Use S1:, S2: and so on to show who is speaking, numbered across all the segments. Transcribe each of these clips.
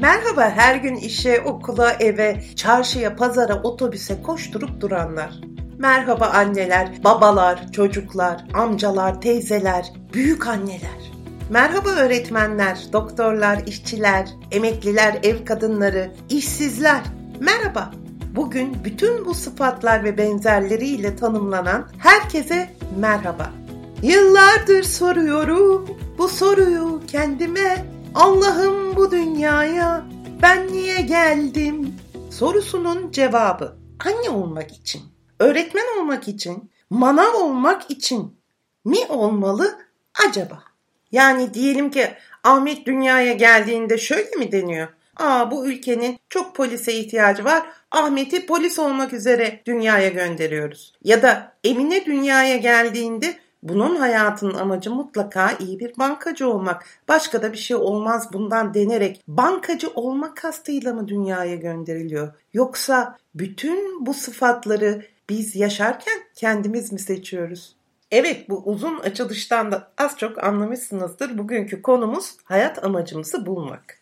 S1: Merhaba her gün işe, okula, eve, çarşıya, pazara, otobüse koşturup duranlar. Merhaba anneler, babalar, çocuklar, amcalar, teyzeler, büyük anneler. Merhaba öğretmenler, doktorlar, işçiler, emekliler, ev kadınları, işsizler. Merhaba. Bugün bütün bu sıfatlar ve benzerleriyle tanımlanan herkese merhaba. Yıllardır soruyorum bu soruyu kendime. Allah'ım bu dünyaya ben niye geldim? Sorusunun cevabı anne olmak için, öğretmen olmak için, manav olmak için mi olmalı acaba? Yani diyelim ki Ahmet dünyaya geldiğinde şöyle mi deniyor? Aa bu ülkenin çok polise ihtiyacı var. Ahmet'i polis olmak üzere dünyaya gönderiyoruz. Ya da Emine dünyaya geldiğinde bunun hayatının amacı mutlaka iyi bir bankacı olmak. Başka da bir şey olmaz bundan denerek bankacı olmak kastıyla mı dünyaya gönderiliyor? Yoksa bütün bu sıfatları biz yaşarken kendimiz mi seçiyoruz? Evet bu uzun açılıştan da az çok anlamışsınızdır. Bugünkü konumuz hayat amacımızı bulmak.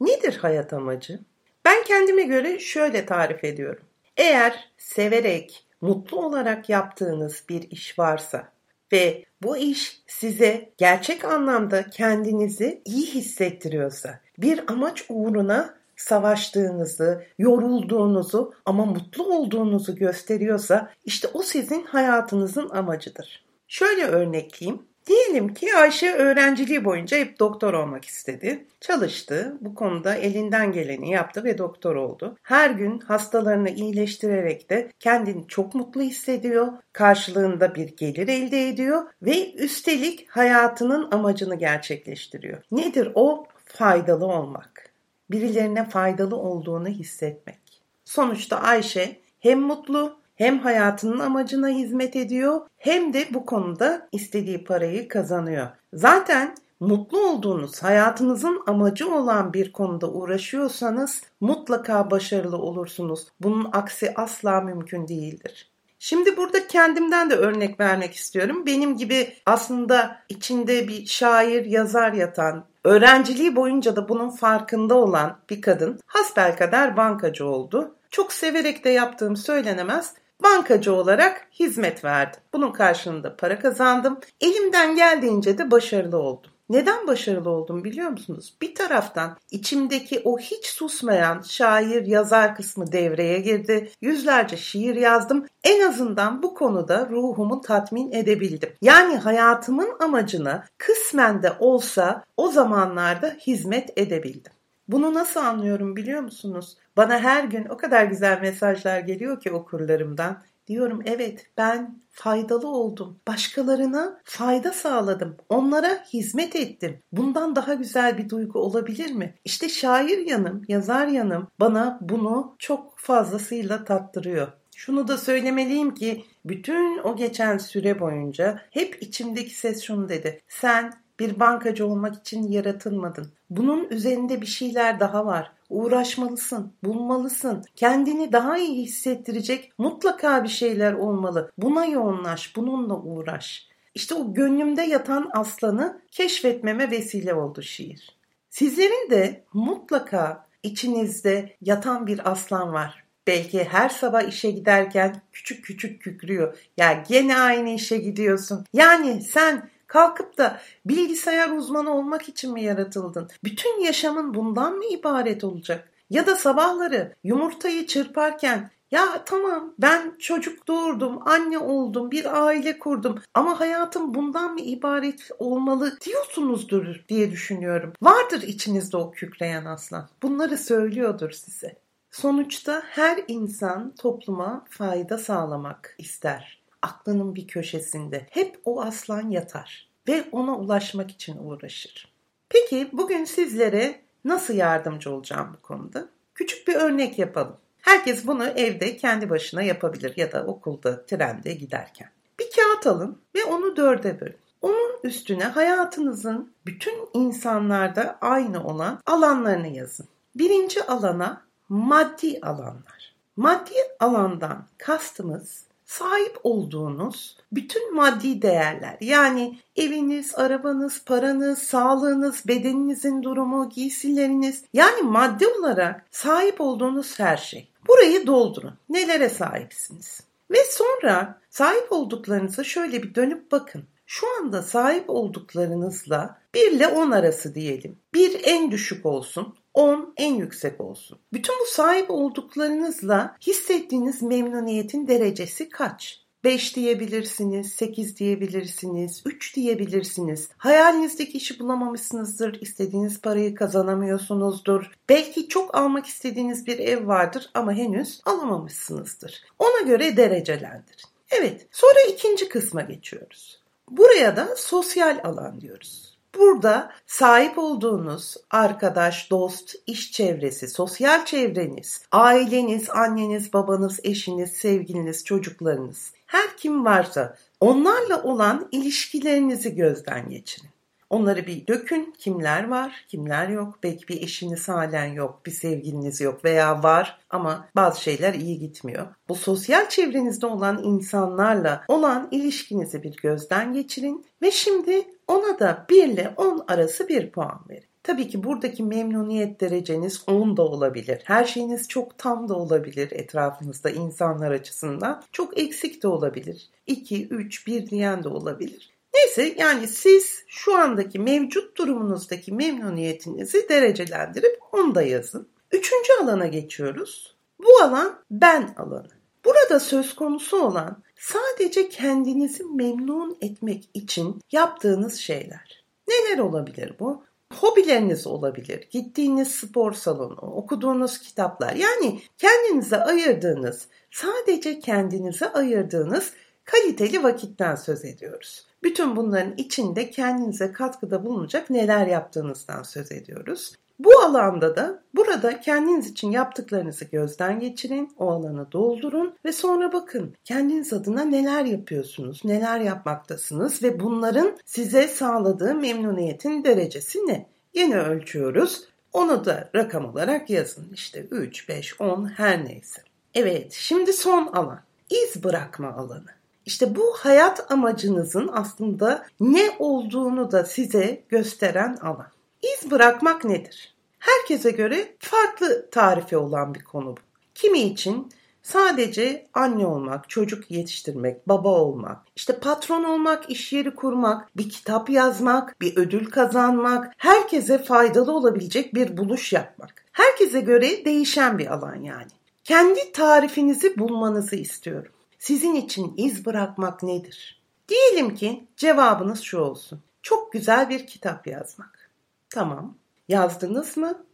S1: Nedir hayat amacı? Ben kendime göre şöyle tarif ediyorum. Eğer severek, mutlu olarak yaptığınız bir iş varsa ve bu iş size gerçek anlamda kendinizi iyi hissettiriyorsa, bir amaç uğruna savaştığınızı, yorulduğunuzu ama mutlu olduğunuzu gösteriyorsa işte o sizin hayatınızın amacıdır. Şöyle örnekleyeyim. Diyelim ki Ayşe öğrenciliği boyunca hep doktor olmak istedi. Çalıştı, bu konuda elinden geleni yaptı ve doktor oldu. Her gün hastalarını iyileştirerek de kendini çok mutlu hissediyor. Karşılığında bir gelir elde ediyor ve üstelik hayatının amacını gerçekleştiriyor. Nedir o? Faydalı olmak. Birilerine faydalı olduğunu hissetmek. Sonuçta Ayşe hem mutlu hem hayatının amacına hizmet ediyor hem de bu konuda istediği parayı kazanıyor. Zaten mutlu olduğunuz, hayatınızın amacı olan bir konuda uğraşıyorsanız mutlaka başarılı olursunuz. Bunun aksi asla mümkün değildir. Şimdi burada kendimden de örnek vermek istiyorum. Benim gibi aslında içinde bir şair, yazar yatan, öğrenciliği boyunca da bunun farkında olan bir kadın hasbelkader bankacı oldu. Çok severek de yaptığım söylenemez bankacı olarak hizmet verdim. Bunun karşılığında para kazandım. Elimden geldiğince de başarılı oldum. Neden başarılı oldum biliyor musunuz? Bir taraftan içimdeki o hiç susmayan şair, yazar kısmı devreye girdi. Yüzlerce şiir yazdım. En azından bu konuda ruhumu tatmin edebildim. Yani hayatımın amacına kısmen de olsa o zamanlarda hizmet edebildim. Bunu nasıl anlıyorum biliyor musunuz? Bana her gün o kadar güzel mesajlar geliyor ki okurlarımdan. Diyorum evet ben faydalı oldum. Başkalarına fayda sağladım. Onlara hizmet ettim. Bundan daha güzel bir duygu olabilir mi? İşte şair yanım, yazar yanım bana bunu çok fazlasıyla tattırıyor. Şunu da söylemeliyim ki bütün o geçen süre boyunca hep içimdeki ses şunu dedi. Sen bir bankacı olmak için yaratılmadın. Bunun üzerinde bir şeyler daha var. Uğraşmalısın, bulmalısın. Kendini daha iyi hissettirecek mutlaka bir şeyler olmalı. Buna yoğunlaş, bununla uğraş. İşte o gönlümde yatan aslanı keşfetmeme vesile oldu şiir. Sizlerin de mutlaka içinizde yatan bir aslan var. Belki her sabah işe giderken küçük küçük kükrüyor. Ya gene aynı işe gidiyorsun. Yani sen Kalkıp da bilgisayar uzmanı olmak için mi yaratıldın? Bütün yaşamın bundan mı ibaret olacak? Ya da sabahları yumurtayı çırparken ya tamam ben çocuk doğurdum, anne oldum, bir aile kurdum ama hayatım bundan mı ibaret olmalı diyorsunuzdur diye düşünüyorum. Vardır içinizde o kükreyen aslan. Bunları söylüyordur size. Sonuçta her insan topluma fayda sağlamak ister aklının bir köşesinde. Hep o aslan yatar ve ona ulaşmak için uğraşır. Peki bugün sizlere nasıl yardımcı olacağım bu konuda? Küçük bir örnek yapalım. Herkes bunu evde kendi başına yapabilir ya da okulda, trende giderken. Bir kağıt alın ve onu dörde bölün. Onun üstüne hayatınızın bütün insanlarda aynı olan alanlarını yazın. Birinci alana maddi alanlar. Maddi alandan kastımız sahip olduğunuz bütün maddi değerler yani eviniz, arabanız, paranız, sağlığınız, bedeninizin durumu, giysileriniz yani maddi olarak sahip olduğunuz her şey. Burayı doldurun. Nelere sahipsiniz? Ve sonra sahip olduklarınıza şöyle bir dönüp bakın. Şu anda sahip olduklarınızla 1 ile 10 arası diyelim. 1 en düşük olsun, 10 en yüksek olsun. Bütün bu sahip olduklarınızla hissettiğiniz memnuniyetin derecesi kaç? 5 diyebilirsiniz, 8 diyebilirsiniz, 3 diyebilirsiniz. Hayalinizdeki işi bulamamışsınızdır, istediğiniz parayı kazanamıyorsunuzdur. Belki çok almak istediğiniz bir ev vardır ama henüz alamamışsınızdır. Ona göre derecelendirin. Evet, sonra ikinci kısma geçiyoruz. Buraya da sosyal alan diyoruz. Burada sahip olduğunuz arkadaş, dost, iş çevresi, sosyal çevreniz, aileniz, anneniz, babanız, eşiniz, sevgiliniz, çocuklarınız, her kim varsa onlarla olan ilişkilerinizi gözden geçirin. Onları bir dökün. Kimler var, kimler yok. Belki bir eşiniz halen yok, bir sevgiliniz yok veya var ama bazı şeyler iyi gitmiyor. Bu sosyal çevrenizde olan insanlarla olan ilişkinizi bir gözden geçirin ve şimdi ona da 1 ile 10 arası bir puan verin. Tabii ki buradaki memnuniyet dereceniz 10 da olabilir. Her şeyiniz çok tam da olabilir etrafınızda insanlar açısından. Çok eksik de olabilir. 2, 3, 1 diyen de olabilir. Neyse yani siz şu andaki mevcut durumunuzdaki memnuniyetinizi derecelendirip onu da yazın. Üçüncü alana geçiyoruz. Bu alan ben alanı. Burada söz konusu olan sadece kendinizi memnun etmek için yaptığınız şeyler. Neler olabilir bu? Hobileriniz olabilir, gittiğiniz spor salonu, okuduğunuz kitaplar. Yani kendinize ayırdığınız, sadece kendinize ayırdığınız kaliteli vakitten söz ediyoruz. Bütün bunların içinde kendinize katkıda bulunacak neler yaptığınızdan söz ediyoruz. Bu alanda da burada kendiniz için yaptıklarınızı gözden geçirin, o alanı doldurun ve sonra bakın kendiniz adına neler yapıyorsunuz, neler yapmaktasınız ve bunların size sağladığı memnuniyetin derecesi ne? Yine ölçüyoruz. Onu da rakam olarak yazın. İşte 3, 5, 10 her neyse. Evet, şimdi son alan. İz bırakma alanı. İşte bu hayat amacınızın aslında ne olduğunu da size gösteren alan. İz bırakmak nedir? Herkese göre farklı tarifi olan bir konu bu. Kimi için sadece anne olmak, çocuk yetiştirmek, baba olmak, işte patron olmak, iş yeri kurmak, bir kitap yazmak, bir ödül kazanmak, herkese faydalı olabilecek bir buluş yapmak. Herkese göre değişen bir alan yani. Kendi tarifinizi bulmanızı istiyorum. Sizin için iz bırakmak nedir? Diyelim ki cevabınız şu olsun. Çok güzel bir kitap yazmak. Tamam. Yazdınız mı?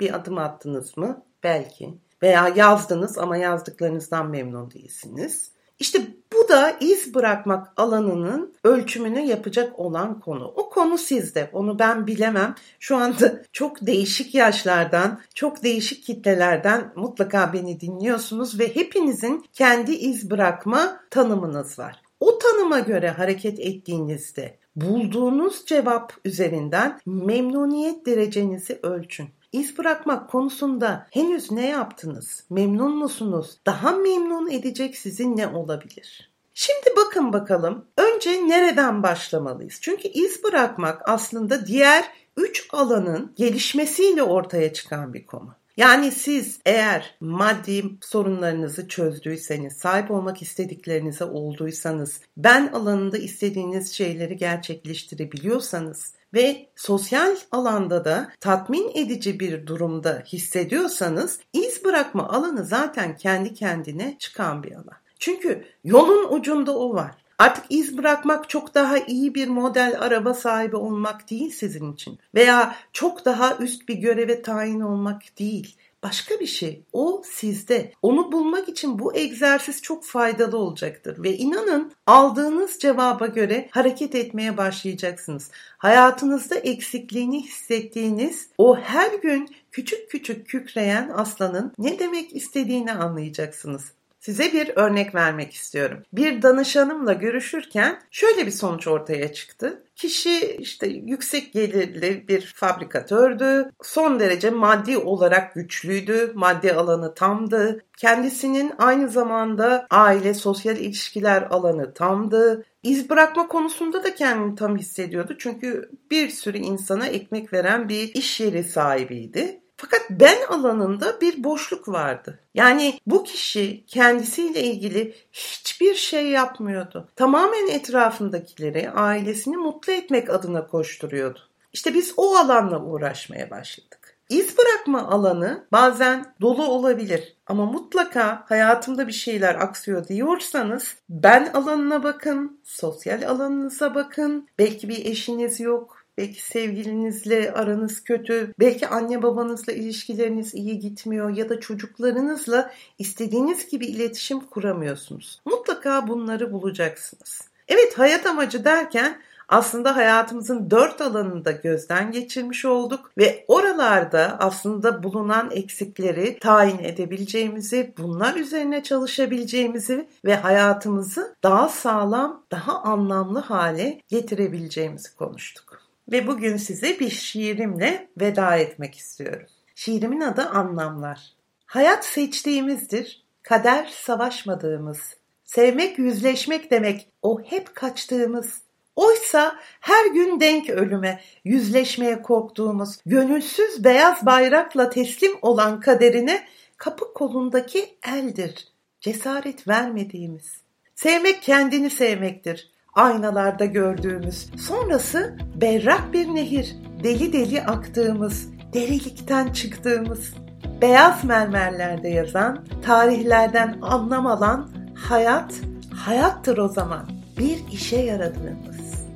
S1: Bir adım attınız mı? Belki. Veya yazdınız ama yazdıklarınızdan memnun değilsiniz. İşte bu da iz bırakmak alanının ölçümünü yapacak olan konu. O konu sizde. Onu ben bilemem. Şu anda çok değişik yaşlardan, çok değişik kitlelerden mutlaka beni dinliyorsunuz ve hepinizin kendi iz bırakma tanımınız var. O tanıma göre hareket ettiğinizde bulduğunuz cevap üzerinden memnuniyet derecenizi ölçün. İz bırakmak konusunda henüz ne yaptınız? Memnun musunuz? Daha memnun edecek sizi ne olabilir? Şimdi bakın bakalım önce nereden başlamalıyız? Çünkü iz bırakmak aslında diğer üç alanın gelişmesiyle ortaya çıkan bir konu. Yani siz eğer maddi sorunlarınızı çözdüyseniz, sahip olmak istediklerinize olduysanız, ben alanında istediğiniz şeyleri gerçekleştirebiliyorsanız ve sosyal alanda da tatmin edici bir durumda hissediyorsanız iz bırakma alanı zaten kendi kendine çıkan bir alan. Çünkü yolun ucunda o var. Artık iz bırakmak çok daha iyi bir model araba sahibi olmak değil sizin için. Veya çok daha üst bir göreve tayin olmak değil başka bir şey. O sizde. Onu bulmak için bu egzersiz çok faydalı olacaktır ve inanın aldığınız cevaba göre hareket etmeye başlayacaksınız. Hayatınızda eksikliğini hissettiğiniz o her gün küçük küçük kükreyen aslanın ne demek istediğini anlayacaksınız. Size bir örnek vermek istiyorum. Bir danışanımla görüşürken şöyle bir sonuç ortaya çıktı. Kişi işte yüksek gelirli bir fabrikatördü. Son derece maddi olarak güçlüydü. Maddi alanı tamdı. Kendisinin aynı zamanda aile, sosyal ilişkiler alanı tamdı. İz bırakma konusunda da kendini tam hissediyordu. Çünkü bir sürü insana ekmek veren bir iş yeri sahibiydi. Fakat ben alanında bir boşluk vardı. Yani bu kişi kendisiyle ilgili hiçbir şey yapmıyordu. Tamamen etrafındakileri, ailesini mutlu etmek adına koşturuyordu. İşte biz o alanla uğraşmaya başladık. İz bırakma alanı bazen dolu olabilir ama mutlaka hayatımda bir şeyler aksıyor diyorsanız ben alanına bakın, sosyal alanınıza bakın. Belki bir eşiniz yok, Belki sevgilinizle aranız kötü, belki anne babanızla ilişkileriniz iyi gitmiyor ya da çocuklarınızla istediğiniz gibi iletişim kuramıyorsunuz. Mutlaka bunları bulacaksınız. Evet hayat amacı derken aslında hayatımızın dört alanında gözden geçirmiş olduk ve oralarda aslında bulunan eksikleri tayin edebileceğimizi, bunlar üzerine çalışabileceğimizi ve hayatımızı daha sağlam, daha anlamlı hale getirebileceğimizi konuştuk ve bugün size bir şiirimle veda etmek istiyorum. Şiirimin adı Anlamlar. Hayat seçtiğimizdir, kader savaşmadığımız. Sevmek yüzleşmek demek, o hep kaçtığımız. Oysa her gün denk ölüme, yüzleşmeye korktuğumuz, gönülsüz beyaz bayrakla teslim olan kaderine kapı kolundaki eldir, cesaret vermediğimiz. Sevmek kendini sevmektir aynalarda gördüğümüz, sonrası berrak bir nehir, deli deli aktığımız, derilikten çıktığımız, beyaz mermerlerde yazan, tarihlerden anlam alan hayat, hayattır o zaman. Bir işe yaradığımız.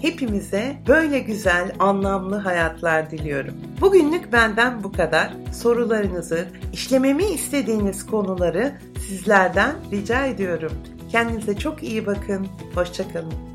S1: Hepimize böyle güzel, anlamlı hayatlar diliyorum. Bugünlük benden bu kadar. Sorularınızı, işlememi istediğiniz konuları sizlerden rica ediyorum. Kendinize çok iyi bakın. Hoşçakalın.